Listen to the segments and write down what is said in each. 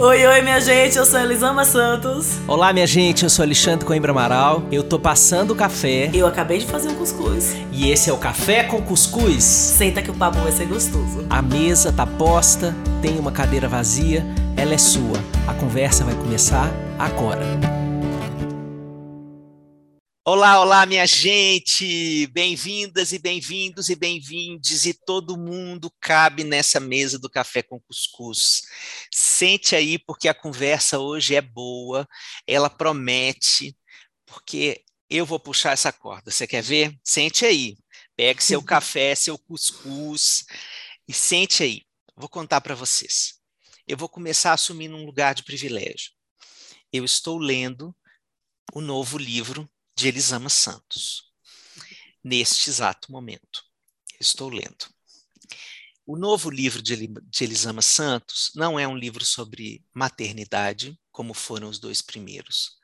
Oi, oi, minha gente, eu sou Elisama Santos. Olá, minha gente, eu sou Alexandre Coimbra Amaral. Eu tô passando o café. Eu acabei de fazer um cuscuz. E esse é o Café com Cuscuz. Senta que o papo vai ser gostoso. A mesa tá posta, tem uma cadeira vazia, ela é sua. A conversa vai começar agora. Olá, olá, minha gente! Bem-vindas e bem-vindos e bem-vindes, e todo mundo cabe nessa mesa do Café com Cuscuz. Sente aí, porque a conversa hoje é boa, ela promete, porque eu vou puxar essa corda. Você quer ver? Sente aí. Pegue seu café, seu cuscuz e sente aí. Vou contar para vocês. Eu vou começar assumindo um lugar de privilégio. Eu estou lendo o novo livro de Elisama Santos, neste exato momento. Estou lendo. O novo livro de Elisama Santos não é um livro sobre maternidade, como foram os dois primeiros.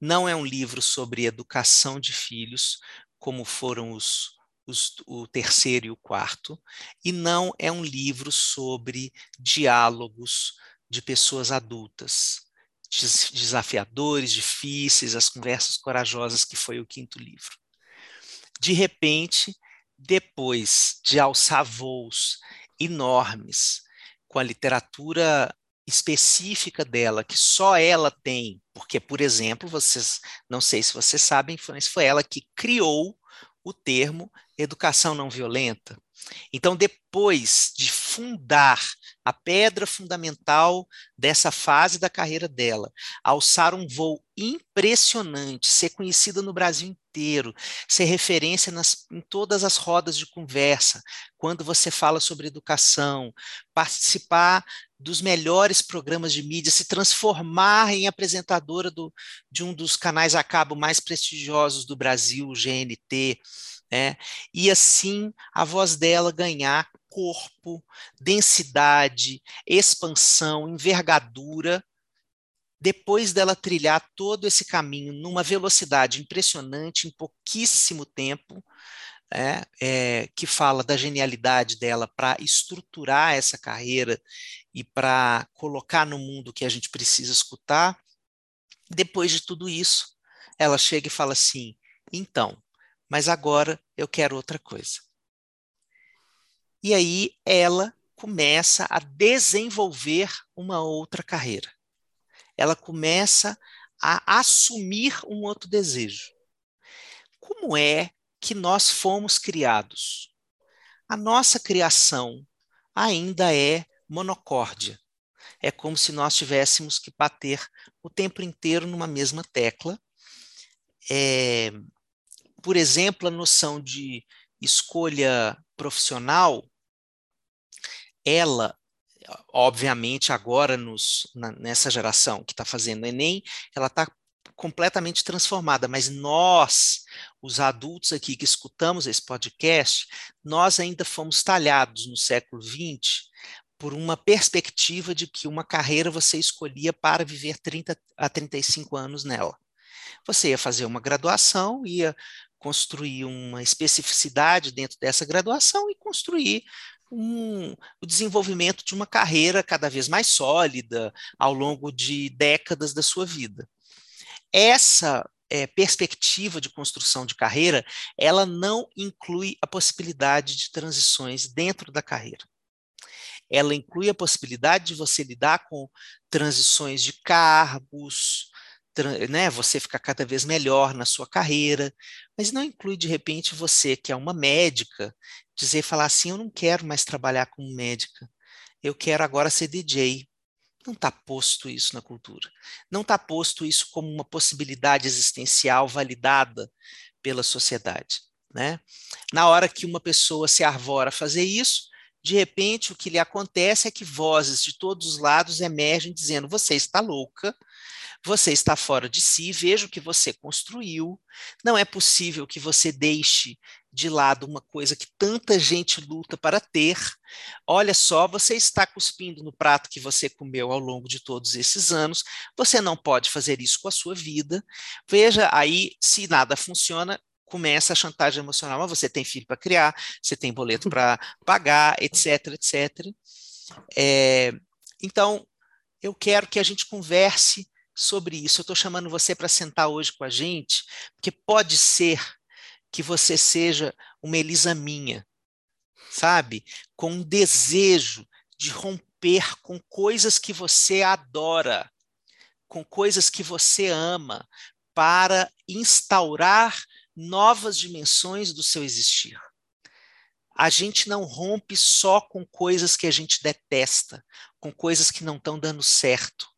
Não é um livro sobre educação de filhos, como foram os, os, o terceiro e o quarto. E não é um livro sobre diálogos de pessoas adultas desafiadores, difíceis, as conversas corajosas, que foi o quinto livro. De repente, depois de alçar voos enormes com a literatura específica dela, que só ela tem, porque, por exemplo, vocês, não sei se vocês sabem, mas foi ela que criou o termo educação não violenta. Então, depois de fundar a pedra fundamental dessa fase da carreira dela, alçar um voo impressionante, ser conhecida no Brasil inteiro, ser referência nas, em todas as rodas de conversa, quando você fala sobre educação, participar dos melhores programas de mídia, se transformar em apresentadora do, de um dos canais a cabo mais prestigiosos do Brasil, o GNT, né? e assim a voz dela ganhar corpo, densidade, expansão, envergadura, depois dela trilhar todo esse caminho numa velocidade impressionante, em pouquíssimo tempo, é, é, que fala da genialidade dela para estruturar essa carreira e para colocar no mundo o que a gente precisa escutar. Depois de tudo isso, ela chega e fala assim: então, mas agora eu quero outra coisa. E aí ela começa a desenvolver uma outra carreira. Ela começa a assumir um outro desejo. Como é que nós fomos criados? A nossa criação ainda é monocórdia. É como se nós tivéssemos que bater o tempo inteiro numa mesma tecla. É, por exemplo, a noção de escolha profissional ela, obviamente, agora nos, na, nessa geração que está fazendo Enem, ela está completamente transformada, mas nós, os adultos aqui que escutamos esse podcast, nós ainda fomos talhados no século XX por uma perspectiva de que uma carreira você escolhia para viver 30 a 35 anos nela. Você ia fazer uma graduação, ia construir uma especificidade dentro dessa graduação e construir um, o desenvolvimento de uma carreira cada vez mais sólida ao longo de décadas da sua vida. Essa é, perspectiva de construção de carreira, ela não inclui a possibilidade de transições dentro da carreira. Ela inclui a possibilidade de você lidar com transições de cargos, né, você ficar cada vez melhor na sua carreira, mas não inclui de repente você que é uma médica dizer falar assim, eu não quero mais trabalhar como médica, eu quero agora ser DJ. Não está posto isso na cultura. Não está posto isso como uma possibilidade existencial validada pela sociedade. Né? Na hora que uma pessoa se arvora a fazer isso, de repente o que lhe acontece é que vozes de todos os lados emergem dizendo: você está louca, você está fora de si, veja o que você construiu. Não é possível que você deixe de lado uma coisa que tanta gente luta para ter. Olha só, você está cuspindo no prato que você comeu ao longo de todos esses anos. Você não pode fazer isso com a sua vida. Veja aí, se nada funciona, começa a chantagem emocional. Mas você tem filho para criar, você tem boleto para pagar, etc, etc. É, então, eu quero que a gente converse sobre isso. Eu estou chamando você para sentar hoje com a gente, porque pode ser que você seja uma Elisa minha, sabe? Com um desejo de romper com coisas que você adora, com coisas que você ama, para instaurar novas dimensões do seu existir. A gente não rompe só com coisas que a gente detesta, com coisas que não estão dando certo.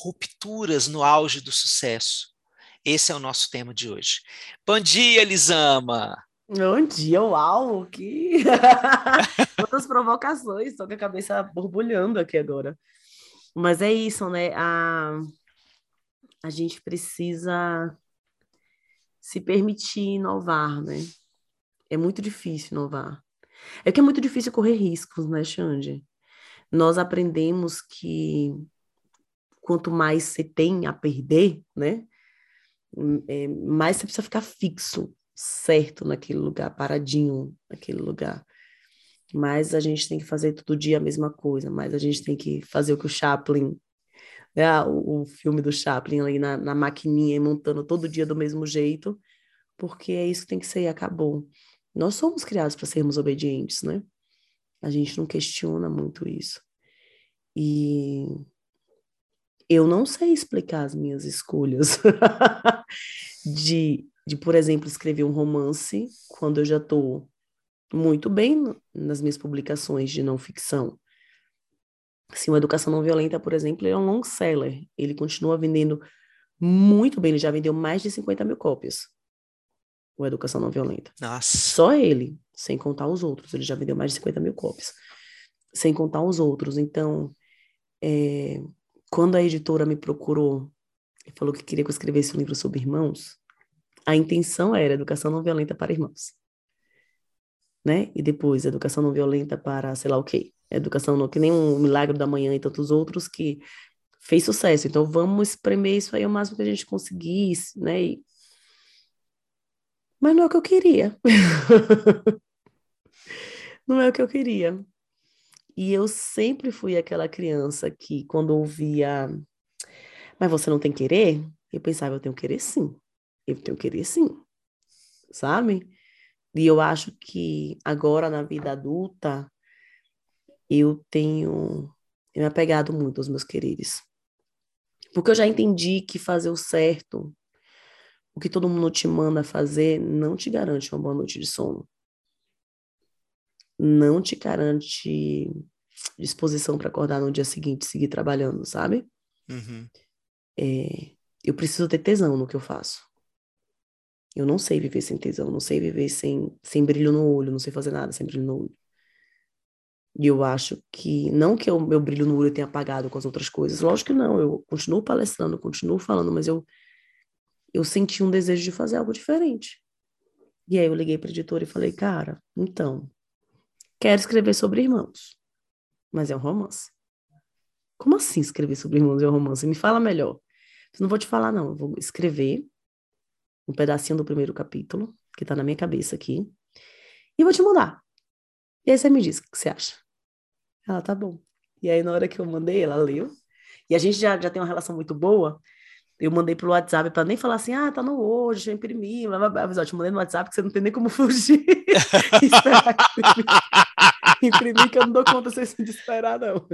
Rupturas no auge do sucesso. Esse é o nosso tema de hoje. Bom dia, Elisama! Bom dia, uau! Que... Quantas provocações, estou com a cabeça borbulhando aqui agora. Mas é isso, né? A, a gente precisa se permitir inovar, né? É muito difícil inovar. É que é muito difícil correr riscos, né, Xande? Nós aprendemos que quanto mais você tem a perder, né? É, mais você precisa ficar fixo, certo naquele lugar, paradinho naquele lugar. Mas a gente tem que fazer todo dia a mesma coisa, mas a gente tem que fazer o que o Chaplin, né, o, o filme do Chaplin ali na, na maquininha, montando todo dia do mesmo jeito, porque é isso que tem que ser e acabou. Nós somos criados para sermos obedientes, né? A gente não questiona muito isso. E eu não sei explicar as minhas escolhas de, de, por exemplo, escrever um romance quando eu já estou muito bem nas minhas publicações de não ficção. Assim, uma educação não violenta, por exemplo, é um long seller. Ele continua vendendo muito bem, ele já vendeu mais de 50 mil cópias o Educação Não Violenta. Nossa. Só ele, sem contar os outros. Ele já vendeu mais de 50 mil cópias. Sem contar os outros. Então, é, quando a editora me procurou e falou que queria que eu escrevesse um livro sobre irmãos, a intenção era educação não violenta para irmãos. Né? E depois, educação não violenta para, sei lá o quê. Educação não, que nem um Milagre da Manhã e tantos outros que fez sucesso. Então, vamos espremer isso aí o máximo que a gente conseguisse, né? E mas não é o que eu queria. não é o que eu queria. E eu sempre fui aquela criança que, quando ouvia, mas você não tem querer, eu pensava, eu tenho querer sim. Eu tenho querer sim. Sabe? E eu acho que agora, na vida adulta, eu tenho eu me apegado muito aos meus quereres. Porque eu já entendi que fazer o certo o que todo mundo te manda fazer não te garante uma boa noite de sono. Não te garante disposição para acordar no dia seguinte e seguir trabalhando, sabe? Uhum. É, eu preciso ter tesão no que eu faço. Eu não sei viver sem tesão, não sei viver sem, sem brilho no olho, não sei fazer nada sem brilho no olho. E eu acho que, não que o meu brilho no olho tenha apagado com as outras coisas, lógico que não, eu continuo palestrando, continuo falando, mas eu eu senti um desejo de fazer algo diferente. E aí eu liguei para editora e falei, cara, então, quero escrever sobre irmãos, mas é um romance. Como assim escrever sobre irmãos é um romance? Me fala melhor. Não vou te falar, não. Eu vou escrever um pedacinho do primeiro capítulo, que está na minha cabeça aqui, e vou te mandar. E aí você me diz o que você acha. Ela, tá bom. E aí, na hora que eu mandei, ela leu. E a gente já, já tem uma relação muito boa, eu mandei pro WhatsApp para nem falar assim, ah, tá no hoje, eu imprimir, blá, blá, blá. Te mandei no WhatsApp que você não tem nem como fugir. imprimir. imprimir que eu não dou conta sem se esperar, não.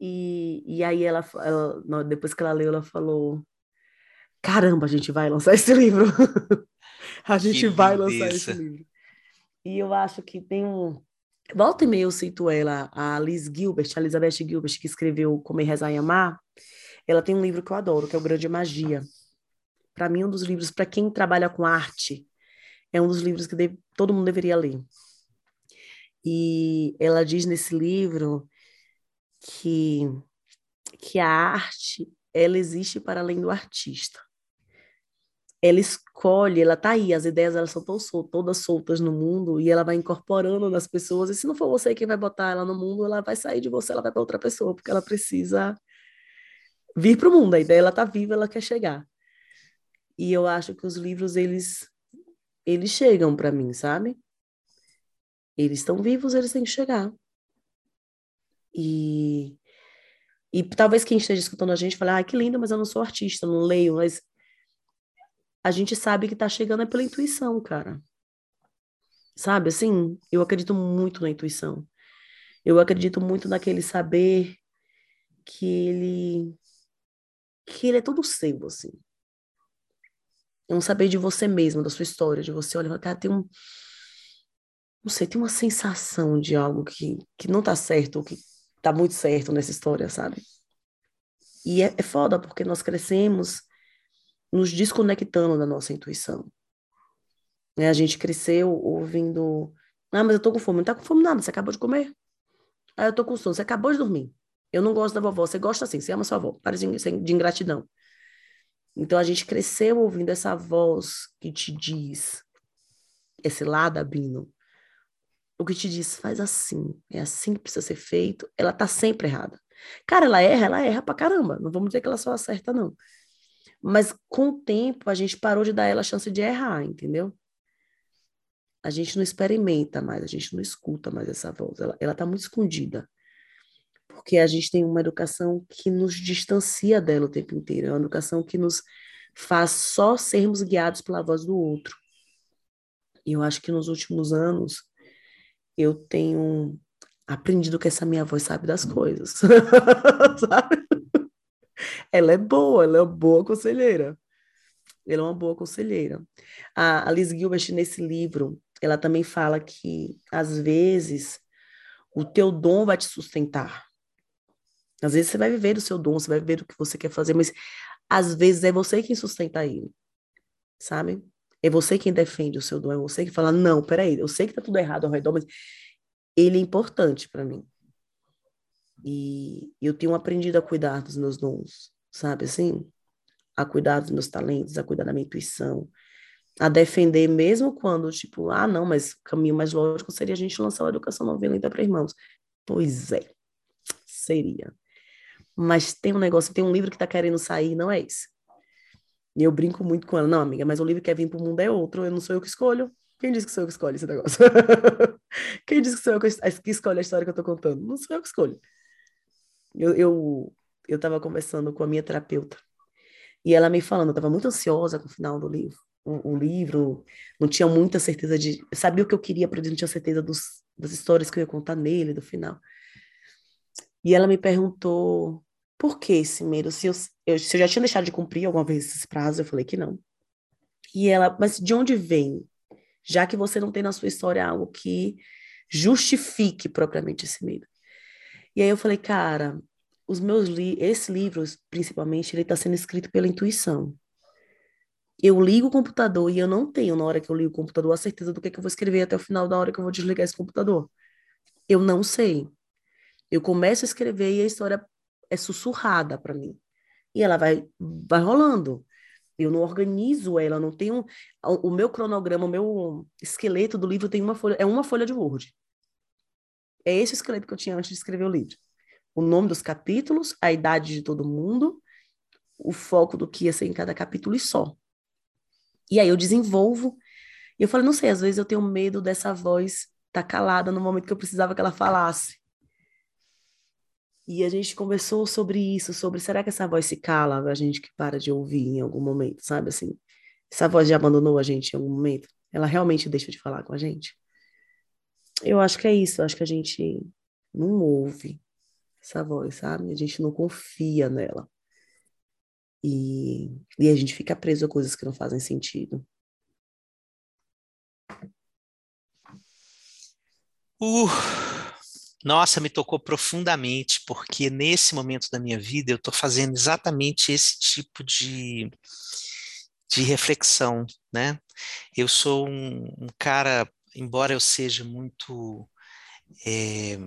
E, e aí ela, ela, depois que ela leu, ela falou, caramba, a gente vai lançar esse livro. a gente que vai lançar esse livro. E eu acho que tem um... Volta e meia eu cito ela, a Liz Gilbert, a Elizabeth Gilbert, que escreveu Comer, Rezar e Amar, ela tem um livro que eu adoro, que é o Grande Magia. Para mim, um dos livros, para quem trabalha com arte, é um dos livros que deve, todo mundo deveria ler. E ela diz nesse livro que, que a arte ela existe para além do artista. Ela escolhe, ela tá aí, as ideias elas são todas soltas no mundo e ela vai incorporando nas pessoas. E se não for você quem vai botar ela no mundo, ela vai sair de você, ela vai para outra pessoa, porque ela precisa vir para o mundo. A ideia ela tá viva, ela quer chegar. E eu acho que os livros eles eles chegam para mim, sabe? Eles estão vivos, eles têm que chegar. E E talvez quem esteja escutando a gente fale, ah, que lindo, mas eu não sou artista, não leio, mas a gente sabe que tá chegando é pela intuição, cara. Sabe, assim, eu acredito muito na intuição. Eu acredito muito naquele saber que ele que ele é todo seu, assim. É um saber de você mesmo, da sua história, de você olha, cara, tem um não sei, tem uma sensação de algo que, que não tá certo, ou que tá muito certo nessa história, sabe? E é, é foda, porque nós crescemos nos desconectando da nossa intuição. Né? A gente cresceu ouvindo, ah, mas eu tô com fome. Não tá com fome nada, você acabou de comer. Ah, eu tô com sono, você acabou de dormir. Eu não gosto da vovó, você gosta assim, você ama sua avó, para de, ingratidão. Então a gente cresceu ouvindo essa voz que te diz, esse lado abino, o que te diz, faz assim, é assim que precisa ser feito, ela tá sempre errada. Cara, ela erra, ela erra pra caramba. Não vamos dizer que ela só acerta, não. Mas com o tempo, a gente parou de dar ela a chance de errar, entendeu? A gente não experimenta mais, a gente não escuta mais essa voz. Ela, ela tá muito escondida. Porque a gente tem uma educação que nos distancia dela o tempo inteiro. É uma educação que nos faz só sermos guiados pela voz do outro. E eu acho que nos últimos anos, eu tenho aprendido que essa minha voz sabe das coisas. sabe? Ela é boa, ela é uma boa conselheira. Ela é uma boa conselheira. A, a Liz Gilbert, nesse livro, ela também fala que, às vezes, o teu dom vai te sustentar. Às vezes você vai viver o seu dom, você vai viver o que você quer fazer, mas às vezes é você quem sustenta ele, sabe? É você quem defende o seu dom, é você que fala, não, peraí, eu sei que tá tudo errado ao redor, mas ele é importante para mim. E eu tenho aprendido a cuidar dos meus dons, sabe assim? A cuidar dos meus talentos, a cuidar da minha intuição, a defender mesmo quando, tipo, ah, não, mas o caminho mais lógico seria a gente lançar a educação não violenta para irmãos. Pois é, seria. Mas tem um negócio, tem um livro que tá querendo sair, não é esse. E eu brinco muito com ela, não, amiga, mas o livro que quer vir pro mundo é outro, eu não sou eu que escolho. Quem disse que sou eu que escolho esse negócio? Quem disse que sou eu que escolhe a história que eu tô contando? Não sou eu que escolho. Eu, eu, eu tava conversando com a minha terapeuta, e ela me falando, eu tava muito ansiosa com o final do livro. O, o livro, não tinha muita certeza de. Eu sabia o que eu queria, mas não tinha certeza dos, das histórias que eu ia contar nele, do final. E ela me perguntou por que esse medo? Se eu, eu, se eu já tinha deixado de cumprir alguma vez esses prazos, eu falei que não. E ela, mas de onde vem? Já que você não tem na sua história algo que justifique propriamente esse medo. E aí eu falei, cara, os meus li esse livro, principalmente, ele está sendo escrito pela intuição. Eu ligo o computador e eu não tenho, na hora que eu ligo o computador, a certeza do que, é que eu vou escrever até o final da hora que eu vou desligar esse computador. Eu não sei. Eu começo a escrever e a história é sussurrada para mim. E ela vai, vai rolando. Eu não organizo ela, não tenho. O meu cronograma, o meu esqueleto do livro tem uma folha, é uma folha de Word. É esse esqueleto que eu tinha antes de escrever o livro. O nome dos capítulos, a idade de todo mundo, o foco do que ia ser em cada capítulo e só. E aí eu desenvolvo. E eu falei, não sei, às vezes eu tenho medo dessa voz estar tá calada no momento que eu precisava que ela falasse. E a gente conversou sobre isso, sobre será que essa voz se cala, a gente que para de ouvir em algum momento, sabe assim? Essa voz já abandonou a gente em algum momento? Ela realmente deixa de falar com a gente? Eu acho que é isso, eu acho que a gente não ouve essa voz, sabe? A gente não confia nela. E, e a gente fica preso a coisas que não fazem sentido. Uh, nossa, me tocou profundamente, porque nesse momento da minha vida eu estou fazendo exatamente esse tipo de, de reflexão, né? Eu sou um, um cara, embora eu seja muito é,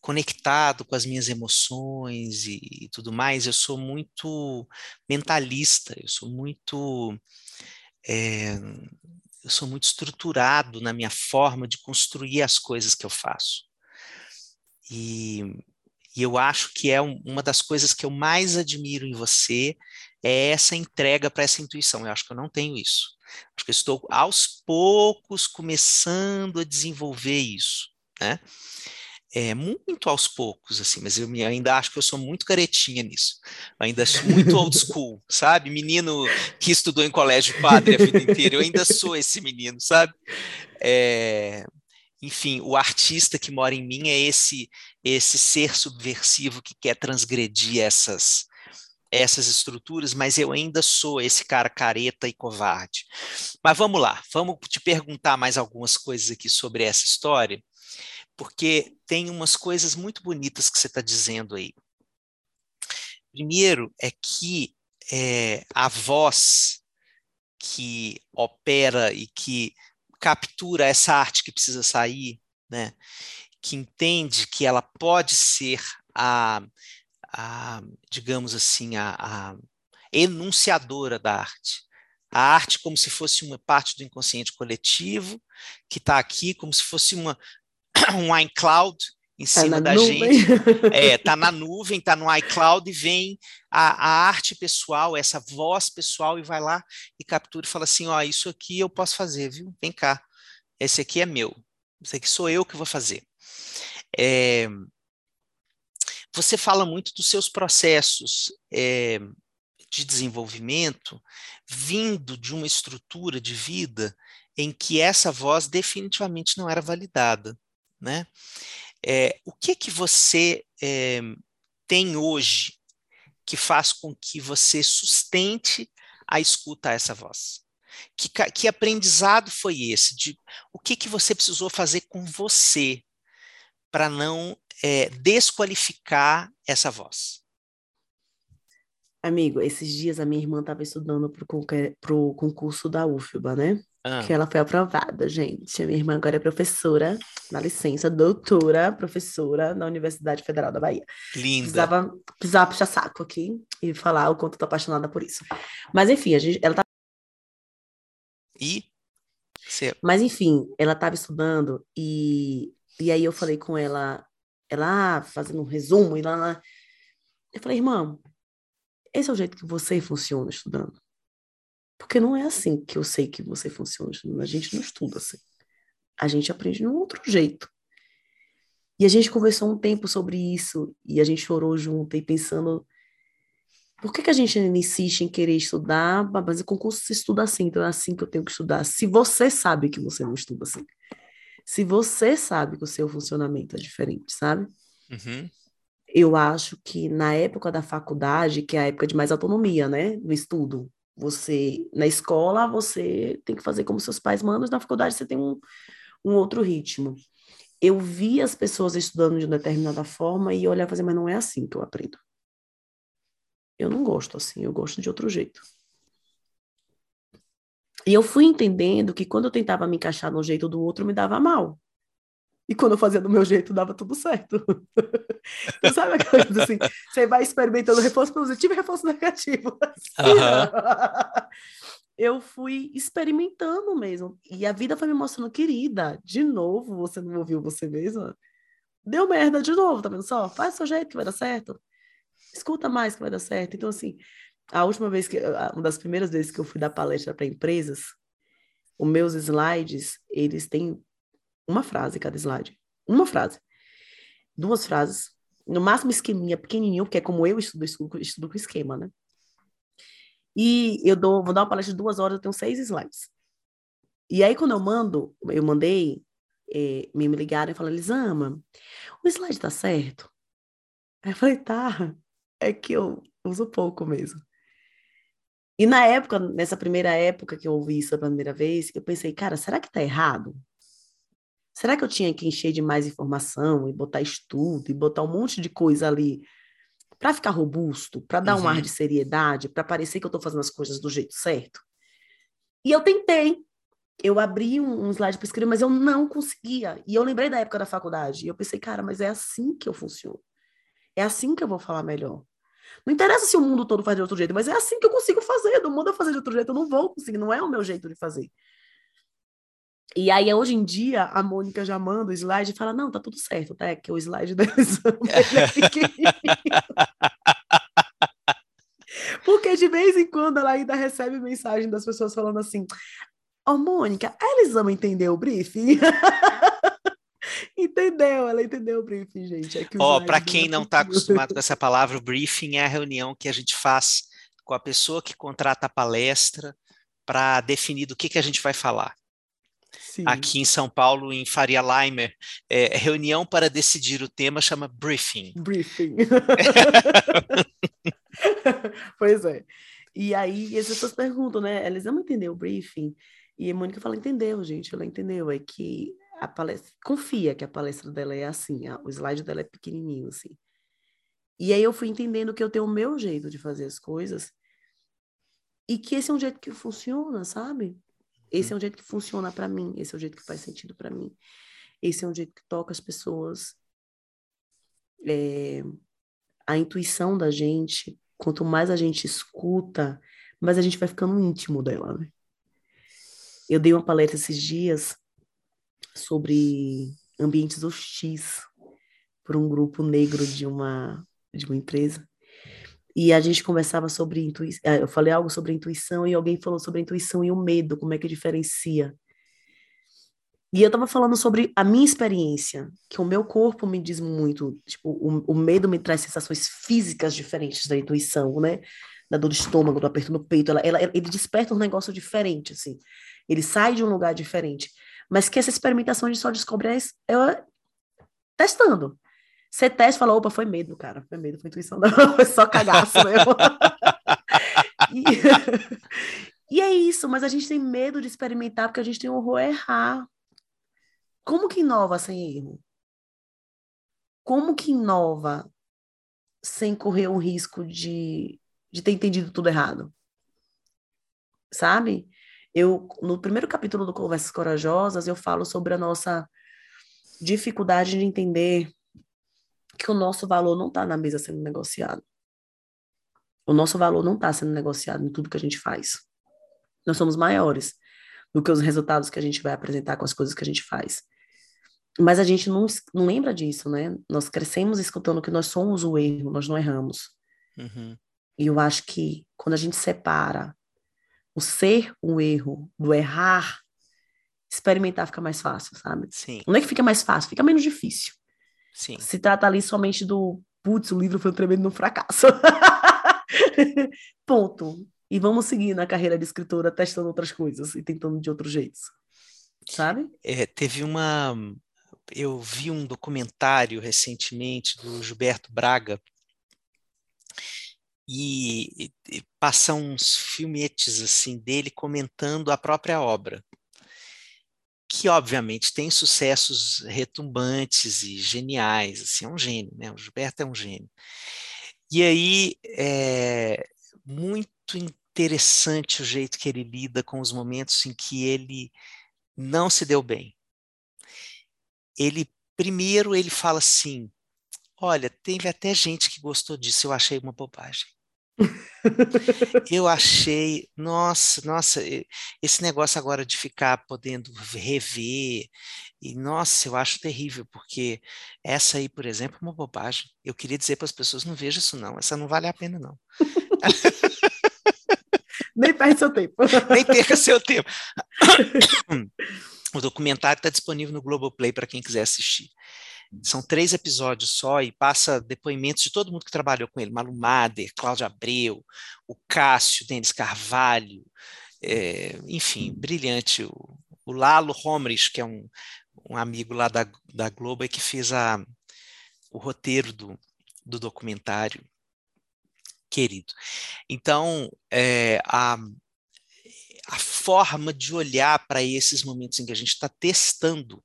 conectado com as minhas emoções e, e, tudo mais, eu sou muito mentalista, eu sou muito é, eu sou muito estruturado na minha forma de construir as coisas que eu faço. E, e eu acho que é um, uma das coisas que eu mais admiro em você é essa entrega para essa intuição. Eu acho que eu não tenho isso. Acho que eu estou aos poucos começando a desenvolver isso, né? é, muito aos poucos, assim, mas eu ainda acho que eu sou muito caretinha nisso. ainda sou muito old school, sabe? Menino que estudou em colégio padre a vida inteira, eu ainda sou esse menino, sabe? É, enfim, o artista que mora em mim é esse esse ser subversivo que quer transgredir essas essas estruturas, mas eu ainda sou esse cara careta e covarde. Mas vamos lá, vamos te perguntar mais algumas coisas aqui sobre essa história porque tem umas coisas muito bonitas que você está dizendo aí. Primeiro é que é, a voz que opera e que captura essa arte que precisa sair, né, que entende que ela pode ser a, a digamos assim, a, a enunciadora da arte. A arte como se fosse uma parte do inconsciente coletivo, que está aqui como se fosse uma, um iCloud em tá cima da nuvem. gente. É, tá na nuvem, tá no iCloud e vem a, a, arte pessoal, essa voz pessoal e vai lá e captura e fala assim, ó, isso aqui eu posso fazer, viu? Vem cá, esse aqui é meu, esse aqui sou eu que vou fazer. É, você fala muito dos seus processos é, de desenvolvimento vindo de uma estrutura de vida em que essa voz definitivamente não era validada né? É, o que que você é, tem hoje que faz com que você sustente a escuta a essa voz? Que, que aprendizado foi esse? De, o que que você precisou fazer com você para não é, desqualificar essa voz? Amigo, esses dias a minha irmã estava estudando para o concurso da UFBA, né? Ah. Que ela foi aprovada, gente. A minha irmã agora é professora, na licença, doutora, professora na Universidade Federal da Bahia. Linda. Precisava, precisava puxar saco aqui e falar o quanto eu tô apaixonada por isso. Mas enfim, a gente, ela tá. E? Mas enfim, ela estava estudando e, e aí eu falei com ela, ela fazendo um resumo, e lá, eu falei, irmã, esse é o jeito que você funciona estudando. Porque não é assim que eu sei que você funciona. A gente não estuda assim. A gente aprende de um outro jeito. E a gente conversou um tempo sobre isso e a gente chorou junto e pensando por que, que a gente insiste em querer estudar, mas o concurso se estuda assim, então é assim que eu tenho que estudar. Se você sabe que você não estuda assim. Se você sabe que o seu funcionamento é diferente, sabe? Uhum. Eu acho que na época da faculdade, que é a época de mais autonomia, né? No estudo, você, na escola, você tem que fazer como seus pais mandam, na faculdade você tem um, um outro ritmo. Eu vi as pessoas estudando de uma determinada forma e olhar e mas não é assim que eu aprendo. Eu não gosto assim, eu gosto de outro jeito. E eu fui entendendo que quando eu tentava me encaixar no jeito do outro, me dava mal. E quando eu fazia do meu jeito, dava tudo certo. então, sabe aquela coisa assim? Você vai experimentando reforço positivo e reforço negativo. Assim, uhum. Eu fui experimentando mesmo. E a vida foi me mostrando, querida, de novo, você não ouviu você mesma? Deu merda de novo, tá vendo só? Faz do seu jeito que vai dar certo. Escuta mais que vai dar certo. Então, assim, a última vez que, uma das primeiras vezes que eu fui dar palestra para empresas, os meus slides, eles têm uma frase cada slide. Uma frase. Duas frases. No máximo esqueminha pequenininho, porque é como eu estudo, estudo, estudo com esquema, né? E eu dou, vou dar uma palestra de duas horas, eu tenho seis slides. E aí, quando eu mando, eu mandei, é, me ligaram e falaram, Elisama, o slide tá certo? Aí eu falei, tá, é que eu uso pouco mesmo. E na época, nessa primeira época que eu ouvi isso a primeira vez, eu pensei, cara, será que tá errado? Será que eu tinha que encher de mais informação e botar estudo e botar um monte de coisa ali para ficar robusto, para dar uhum. um ar uhum. de seriedade, para parecer que eu estou fazendo as coisas do jeito certo? E eu tentei. Eu abri um, um slide para escrever, mas eu não conseguia. E eu lembrei da época da faculdade. E eu pensei, cara, mas é assim que eu funciono. É assim que eu vou falar melhor. Não interessa se o mundo todo faz de outro jeito, mas é assim que eu consigo fazer. Do mundo a fazer de outro jeito, eu não vou conseguir. Não é o meu jeito de fazer. E aí, hoje em dia, a Mônica já manda o slide e fala: não, tá tudo certo, tá? É que o slide deles Porque de vez em quando ela ainda recebe mensagem das pessoas falando assim: Ô, oh, Mônica, a Elisama entendeu o briefing? entendeu, ela entendeu o briefing, gente. É Ó, para quem não está acostumado com essa palavra, o briefing é a reunião que a gente faz com a pessoa que contrata a palestra para definir do que, que a gente vai falar. Sim. Aqui em São Paulo, em Faria Limer, é, reunião para decidir o tema chama briefing. Briefing. pois é. E aí as pessoas perguntam, né? Eles não entenderam o briefing. E a Mônica fala, entendeu, gente, ela entendeu. É que a palestra, confia que a palestra dela é assim, a, o slide dela é pequenininho, assim. E aí eu fui entendendo que eu tenho o meu jeito de fazer as coisas e que esse é um jeito que funciona, sabe? Esse é um jeito que funciona para mim, esse é o jeito que faz sentido para mim. Esse é um jeito que toca as pessoas. É, a intuição da gente, quanto mais a gente escuta, mais a gente vai ficando íntimo dela, né? Eu dei uma palestra esses dias sobre ambientes hostis por um grupo negro de uma de uma empresa. E a gente conversava sobre intuição, eh, eu falei algo sobre intuição e alguém falou sobre intuição e o medo, como é que diferencia. E eu estava falando sobre a minha experiência, que o meu corpo me diz muito, tipo, o, o medo me traz sensações físicas diferentes da intuição, né? Da dor de estômago, do aperto no peito, ela, ela, ele desperta um negócio diferente, assim. Ele sai de um lugar diferente. Mas que essa experimentação a gente só descobre é, é testando. Você testa e fala, opa, foi medo, cara. Foi medo, foi intuição. Não, foi só cagaço mesmo. e, e é isso, mas a gente tem medo de experimentar porque a gente tem horror a errar. Como que inova sem erro? Como que inova sem correr o risco de, de ter entendido tudo errado? Sabe? Eu, no primeiro capítulo do Conversas Corajosas, eu falo sobre a nossa dificuldade de entender que o nosso valor não está na mesa sendo negociado. O nosso valor não está sendo negociado em tudo que a gente faz. Nós somos maiores do que os resultados que a gente vai apresentar com as coisas que a gente faz. Mas a gente não, não lembra disso, né? Nós crescemos escutando que nós somos o erro, nós não erramos. Uhum. E eu acho que quando a gente separa o ser um erro, do errar, experimentar fica mais fácil, sabe? Sim. Não é que fica mais fácil, fica menos difícil. Sim. Se trata ali somente do, putz, o livro foi um tremendo fracasso. Ponto. E vamos seguir na carreira de escritora, testando outras coisas e tentando de outros jeitos. Sabe? É, teve uma. Eu vi um documentário recentemente do Gilberto Braga, e, e passa uns filmetes assim dele comentando a própria obra, que obviamente tem sucessos retumbantes e geniais, assim, é um gênio, né? O Gilberto é um gênio. E aí é muito interessante o jeito que ele lida com os momentos em que ele não se deu bem. Ele primeiro ele fala assim: Olha, teve até gente que gostou disso, eu achei uma bobagem. Eu achei, nossa, nossa, esse negócio agora de ficar podendo rever, e nossa, eu acho terrível, porque essa aí, por exemplo, é uma bobagem. Eu queria dizer para as pessoas: não veja isso, não, essa não vale a pena, não. Nem perca seu tempo. Nem perca seu tempo. O documentário está disponível no Globoplay para quem quiser assistir. São três episódios só e passa depoimentos de todo mundo que trabalhou com ele: Malu Mader, Cláudio Abreu, o Cássio, Denis Carvalho, é, enfim, brilhante. O, o Lalo Homrich, que é um, um amigo lá da, da Globo, é que fez a, o roteiro do, do documentário. Querido. Então, é, a, a forma de olhar para esses momentos em que a gente está testando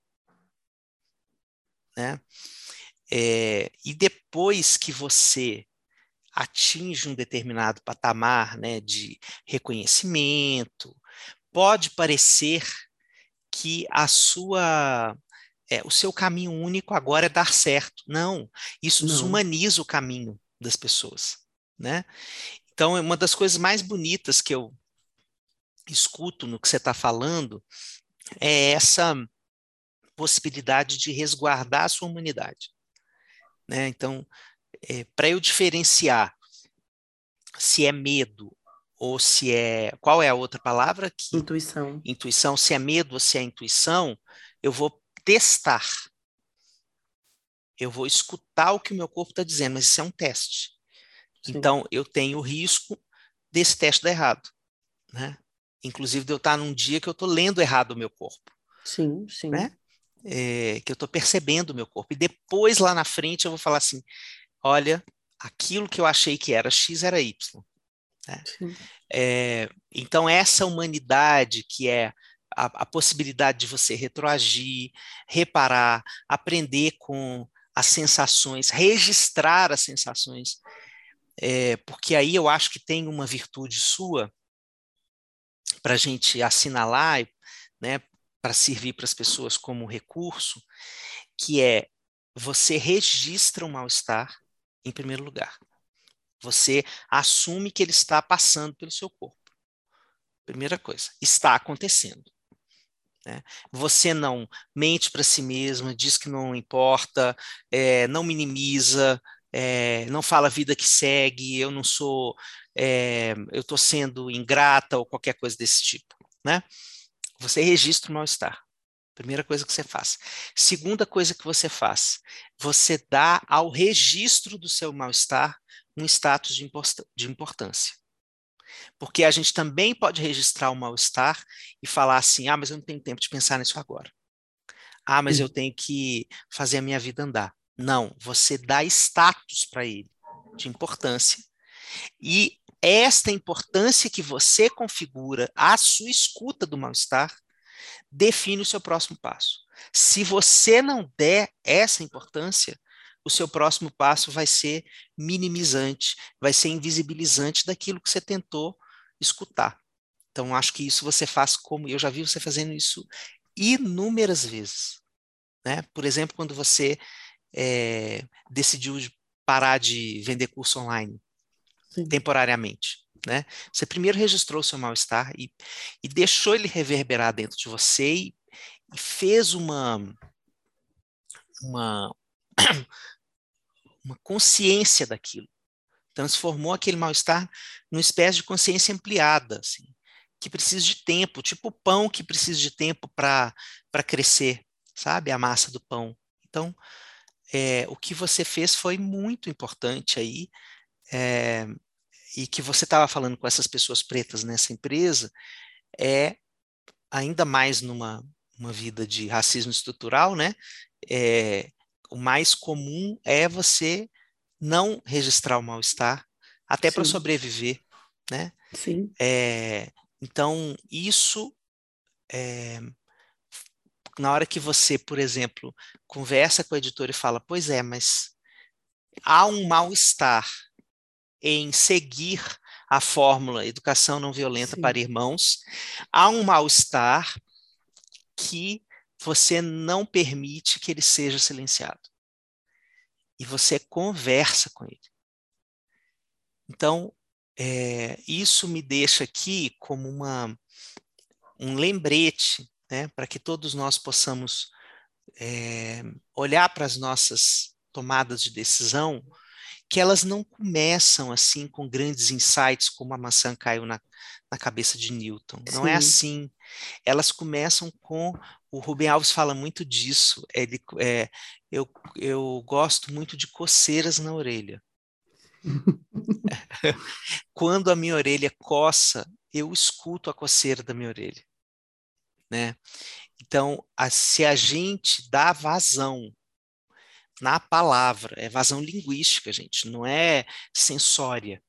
né? É, e depois que você atinge um determinado patamar né, de reconhecimento, pode parecer que a sua é, o seu caminho único agora é dar certo. Não, isso Não. desumaniza o caminho das pessoas, né? Então, uma das coisas mais bonitas que eu escuto no que você está falando é essa possibilidade de resguardar a sua humanidade. Né? Então, é, para eu diferenciar se é medo ou se é. Qual é a outra palavra? Que, intuição. Intuição, se é medo ou se é intuição, eu vou testar. eu vou escutar o que o meu corpo está dizendo, mas isso é um teste. Sim. Então, eu tenho o risco desse teste dar errado, né? Inclusive de eu estar num dia que eu estou lendo errado o meu corpo. Sim, sim. Né? É, que eu estou percebendo o meu corpo. E depois, lá na frente, eu vou falar assim, olha, aquilo que eu achei que era X era Y. Né? É, então, essa humanidade que é a, a, possibilidade de você retroagir, reparar, aprender com as sensações, registrar as sensações, é, porque aí eu acho que tem uma virtude sua para a gente assinalar, né, para servir para as pessoas como recurso, que é você registra o mal-estar em primeiro lugar. Você assume que ele está passando pelo seu corpo. Primeira coisa, está acontecendo. Né? Você não mente para si mesma, diz que não importa, é, não minimiza, é, não fala a vida que segue, eu não sou, é, eu estou sendo ingrata ou qualquer coisa desse tipo. Né? Você registra o mal-estar. Primeira coisa que você faz. Segunda coisa que você faz, você dá ao registro do seu mal-estar um status de, de importância. Porque a gente também pode registrar o mal-estar e falar assim: ah, mas eu não tenho tempo de pensar nisso agora. Ah, mas eu tenho que fazer a minha vida andar. Não, você dá status para ele de importância. E esta importância que você configura a sua escuta do mal-estar define o seu próximo passo. Se você não der essa importância, o seu próximo passo vai ser minimizante, vai ser invisibilizante daquilo que você tentou escutar. Então, acho que isso você faz como. Eu já vi você fazendo isso inúmeras vezes. Né? Por exemplo, quando você é, decidiu parar de vender curso online Sim. temporariamente. Né? Você primeiro registrou o seu mal-estar e, e, deixou ele reverberar dentro de você e, e fez uma, uma, uma consciência daquilo. Transformou aquele mal-estar numa espécie de consciência ampliada, assim, que precisa de tempo, tipo o pão que precisa de tempo para crescer, sabe? A massa do pão. Então, é, o que você fez foi muito importante aí, é, e que você estava falando com essas pessoas pretas nessa empresa, é ainda mais numa uma vida de racismo estrutural, né? É, o mais comum é você não registrar o mal-estar, até para sobreviver, né? Sim. É, então, isso, é, na hora que você, por exemplo, conversa com a editora e fala, pois é, mas há um mal-estar em seguir a fórmula educação não violenta Sim. para irmãos, há um mal-estar que você não permite que ele seja silenciado. E você conversa com ele. Então, é, isso me deixa aqui como uma, um lembrete né, para que todos nós possamos é, olhar para as nossas tomadas de decisão, que elas não começam assim com grandes insights, como a maçã caiu na, na cabeça de Newton. Não é Sim. é assim. Elas começam com o Rubem Alves fala muito disso. Ele, é, eu, eu gosto muito de coceiras na orelha. Quando a minha orelha coça, eu escuto a coceira da minha orelha. Né? Então, a, se a gente dá vazão na palavra, é vazão linguística, gente, não é sensória.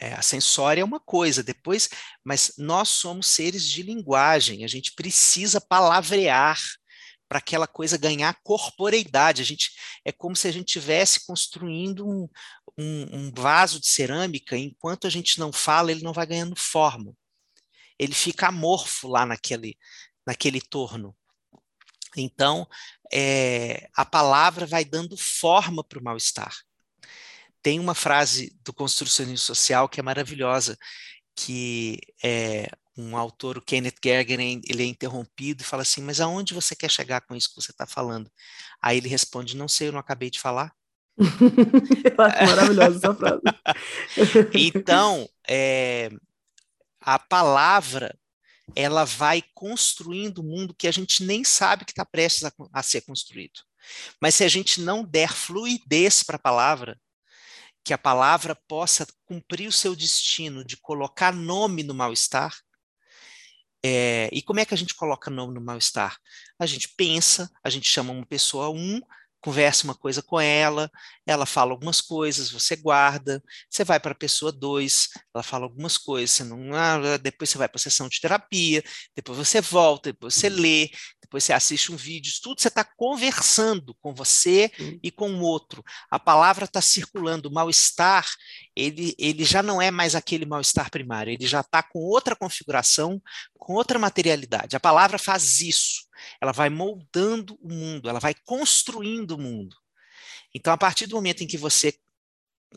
É, a sensória é uma coisa, depois, mas nós somos seres de linguagem, a gente precisa palavrear para aquela coisa ganhar corporeidade. A gente é como se a gente estivesse construindo um, um, um, vaso de cerâmica, enquanto a gente não fala, ele não vai ganhando forma. Ele fica amorfo lá naquele, naquele torno. Então, é, a palavra vai dando forma para o mal-estar tem uma frase do construcionismo social que é maravilhosa, que é um autor, o Kenneth Gerger, ele é interrompido e fala assim, mas aonde você quer chegar com isso que você está falando? Aí ele responde, não sei, eu não acabei de falar. maravilhosa essa frase. então, é, a palavra, ela vai construindo um mundo que a gente nem sabe que está prestes a, a ser construído. Mas se a gente não der fluidez para a palavra, que a palavra possa cumprir o seu destino de colocar nome no mal-estar, é, e como é que a gente coloca nome no mal-estar? A gente pensa, a gente chama uma pessoa um, conversa uma coisa com ela, ela fala algumas coisas, você guarda, você vai para a pessoa dois, ela fala algumas coisas, você não, ah, depois você vai para a sessão de terapia, depois você volta, depois você lê, depois você assiste um vídeo, tudo você está conversando com você e com o outro. A palavra está circulando, o mal-estar, ele, ele já não é mais aquele mal-estar primário, ele já está com outra configuração, com outra materialidade. A palavra faz isso. Ela vai moldando o mundo, ela vai construindo o mundo. Então, a partir do momento em que você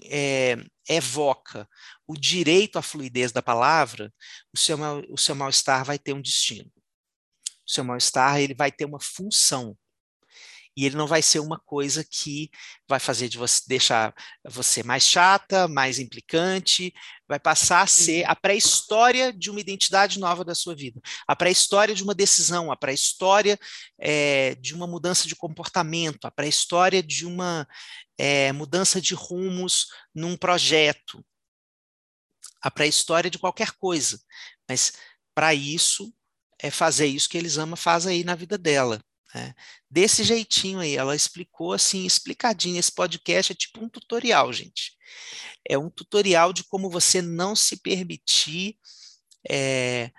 é, evoca o direito à fluidez da palavra, o seu, o seu mal-estar vai ter um destino o seu mal-estar ele vai ter uma função. E ele não vai ser uma coisa que vai fazer de você deixar você mais chata, mais implicante, vai passar a ser a pré-história de uma identidade nova da sua vida, a pré-história de uma decisão, a pré-história é, de uma mudança de comportamento, a pré-história de uma é, mudança de rumos num projeto, a pré-história de qualquer coisa. Mas para isso é fazer isso que eles amam faz aí na vida dela. Né? Desse jeitinho aí, ela explicou assim, explicadinho. Esse podcast é tipo um tutorial, gente. É um tutorial de como você não se permitir é,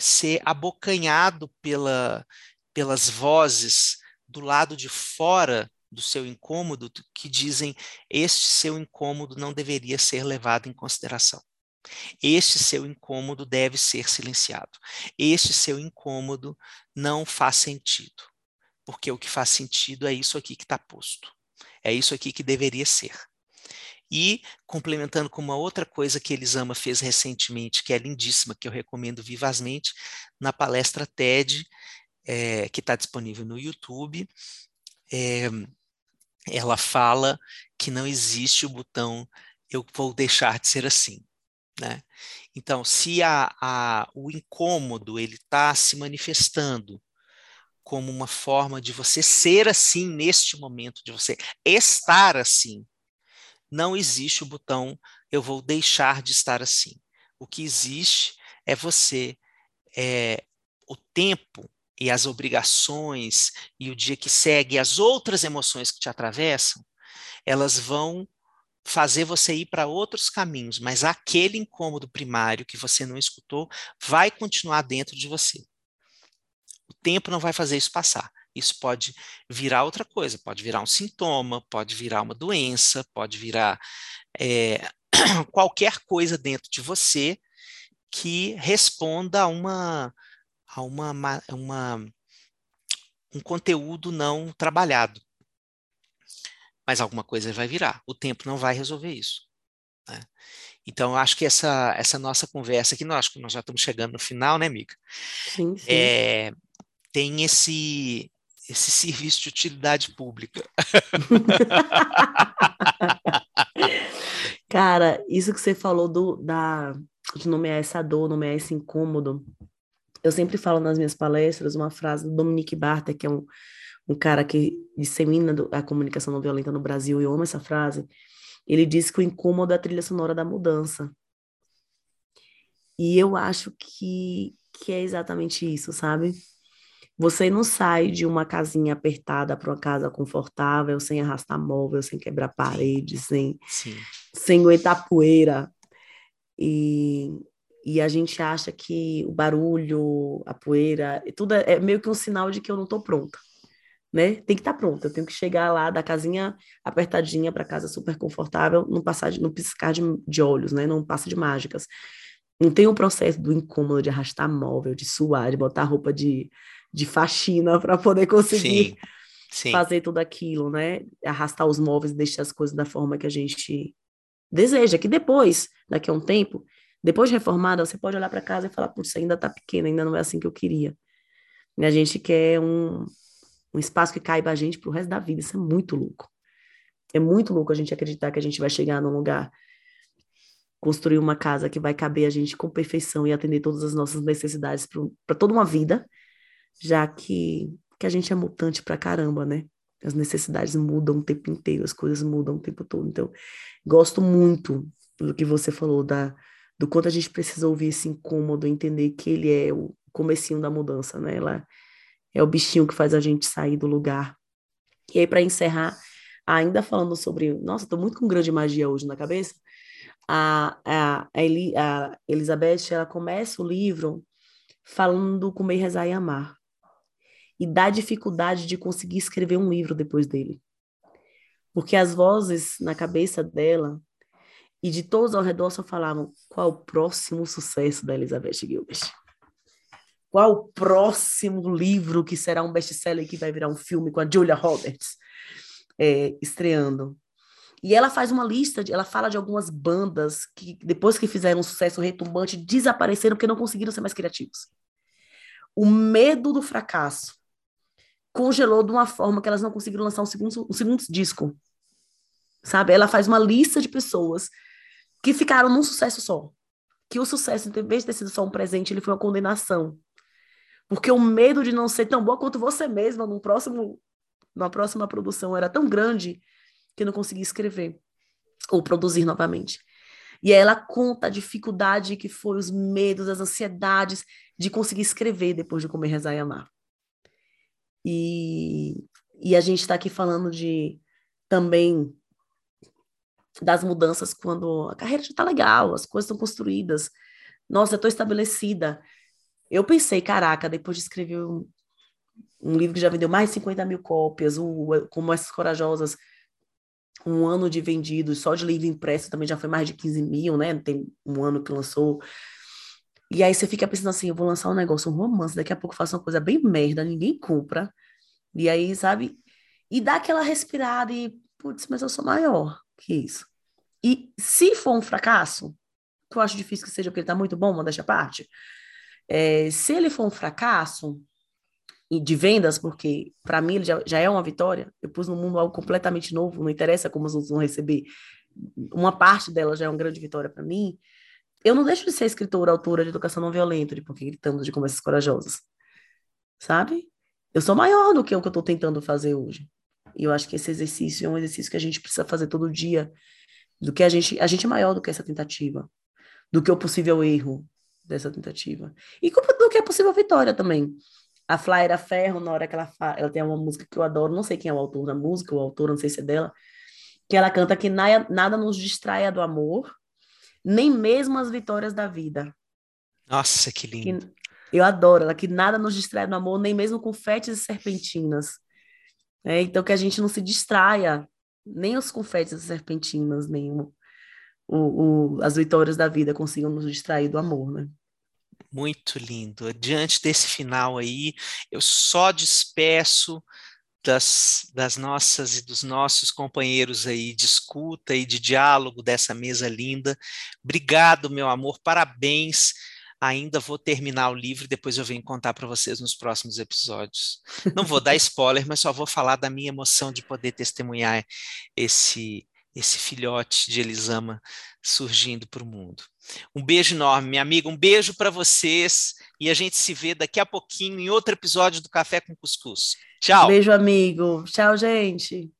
ser abocanhado pela, pelas vozes do lado de fora do seu incômodo que dizem este seu incômodo não deveria ser levado em consideração. Este seu incômodo deve ser silenciado. Este seu incômodo não faz sentido, porque o que faz sentido é isso aqui que está posto. É isso aqui que deveria ser. E, complementando com uma outra coisa que Elisama fez recentemente, que é lindíssima, que eu recomendo vivazmente, na palestra TED, é, que está disponível no YouTube, é, ela fala que não existe o botão eu vou deixar de ser assim. Né? Então, se a, a, o incômodo ele está se manifestando como uma forma de você ser assim neste momento, de você estar assim, não existe o botão eu vou deixar de estar assim. O que existe é você, é, o tempo e as obrigações e o dia que segue, as outras emoções que te atravessam, elas vão fazer você ir para outros caminhos, mas aquele incômodo primário que você não escutou vai continuar dentro de você. Tempo não vai fazer isso passar. Isso pode virar outra coisa, pode virar um sintoma, pode virar uma doença, pode virar é, qualquer coisa dentro de você que responda a uma a uma, uma um conteúdo não trabalhado mas alguma coisa vai virar. O tempo não vai resolver isso. Né? Então, eu acho que essa, essa nossa conversa aqui, nós, nós já estamos chegando no final, né, amiga? Sim, sim. É, tem esse, esse serviço de utilidade pública. Cara, isso que você falou do, da, de nomear essa dor, nomear esse incômodo, eu sempre falo nas minhas palestras uma frase do Dominique Barter, que é um um cara que dissemina a comunicação não violenta no Brasil, e eu amo essa frase, ele disse que o incômodo é a trilha sonora da mudança. E eu acho que, que é exatamente isso, sabe? Você não sai de uma casinha apertada para uma casa confortável, sem arrastar móvel, sem quebrar paredes, sem, Sim. sem aguentar poeira. E, e a gente acha que o barulho, a poeira, tudo é, é meio que um sinal de que eu não estou pronta né? Tem que estar tá pronta. Eu tenho que chegar lá da casinha apertadinha para casa super confortável, não passar de, não piscar de, de olhos, né? Não passa de mágicas. Não tem o processo do incômodo de arrastar móvel, de suar, de botar roupa de, de faxina para poder conseguir sim, sim. fazer tudo aquilo, né? Arrastar os móveis e deixar as coisas da forma que a gente deseja. Que depois, daqui a um tempo, depois de reformada, você pode olhar para casa e falar: Putz, ainda está pequena, ainda não é assim que eu queria. E a gente quer um, um espaço que caiba a gente pro resto da vida. Isso é muito louco. É muito louco a gente acreditar que a gente vai chegar num lugar, construir uma casa que vai caber a gente com perfeição e atender todas as nossas necessidades para toda uma vida, já que, que a gente é mutante pra caramba, né? As necessidades mudam o tempo inteiro, as coisas mudam o tempo todo. Então, gosto muito do que você falou, da, do quanto a gente precisa ouvir esse incômodo, entender que ele é o comecinho da mudança, né? Ela é o bichinho que faz a gente sair do lugar. E aí, para encerrar, ainda falando sobre. Nossa, estou muito com grande magia hoje na cabeça. A, a, a, Eli, a Elizabeth, ela começa o livro falando do comer, rezar e amar e da dificuldade de conseguir escrever um livro depois dele. Porque as vozes na cabeça dela e de todos ao redor só falavam qual o próximo sucesso da Elizabeth Gilbert. Qual o próximo livro que será um best-seller que vai virar um filme com a Julia Roberts é, estreando. E ela faz uma lista, de, ela fala de algumas bandas que, depois que fizeram um sucesso retumbante, desapareceram porque não conseguiram ser mais criativos. O medo do fracasso congelou de uma forma que elas não conseguiram lançar um segundo, um segundo disco. Sabe? Ela faz uma lista de pessoas que ficaram num sucesso só. Que o sucesso, em vez de ter sido só um presente, ele foi uma condenação. Porque o medo de não ser tão boa quanto você mesma no próximo, na próxima produção era tão grande que não conseguia escrever ou produzir novamente. E aí ela conta a dificuldade que foi, os medos, as ansiedades de conseguir escrever depois de comer, rezar e amar. E, e a gente está aqui falando de também das mudanças quando a carreira já está legal, as coisas estão construídas. Nossa, eu estou estabelecida. Eu pensei, caraca, depois de escrever um, um, livro que já vendeu mais de 50 mil cópias, o, como essas corajosas, um ano de vendidos, só de livro impresso também já foi mais de 15 mil, né? Tem um ano que lançou. E aí você fica pensando assim, eu vou lançar um negócio, um romance, daqui a pouco faço uma coisa bem merda, ninguém compra. E aí, sabe? E dá aquela respirada e, putz, mas eu sou maior que isso. E se for um fracasso, que eu acho difícil que seja porque ele tá muito bom, uma desta parte, é, se ele for um fracasso de vendas, porque para mim ele já, já, é uma vitória, eu pus no mundo algo completamente novo, não interessa como os outros vão receber, uma parte dela já é uma grande vitória para mim, eu não deixo de ser escritora, autora de educação não violenta, de Porque Gritamos de Conversas Corajosas. Sabe? Eu sou maior do que o que eu estou tentando fazer hoje. E eu acho que esse exercício é um exercício que a gente precisa fazer todo dia. Do que a gente, a gente é maior do que essa tentativa, do que o possível erro dessa tentativa. E do que é possível vitória também. A Fly ferro, na hora que ela fala, ela tem uma música que eu adoro, não sei quem é o autor da música, o autor, não sei se é dela, que ela canta que nada nos distraia do amor, nem mesmo as vitórias da vida. Nossa, que lindo. Que, eu adoro ela, que nada nos distrai do amor, nem mesmo confetes e serpentinas. É, então, que a gente não se distraia, nem os confetes e serpentinas, nem o, o, o, as vitórias da vida consigam nos distrair do amor, né? Muito lindo. Diante desse final aí, eu só despeço das, das nossas e dos nossos companheiros aí de escuta e de diálogo dessa mesa linda. Obrigado, meu amor, parabéns. Ainda vou terminar o livro e depois eu venho contar para vocês nos próximos episódios. Não vou dar spoiler, mas só vou falar da minha emoção de poder testemunhar esse esse filhote de Elisama surgindo para o mundo. Um beijo enorme, minha amiga, um beijo para vocês e a gente se vê daqui a pouquinho em outro episódio do Café com Cuscuz. Tchau. Beijo, amigo. Tchau, gente.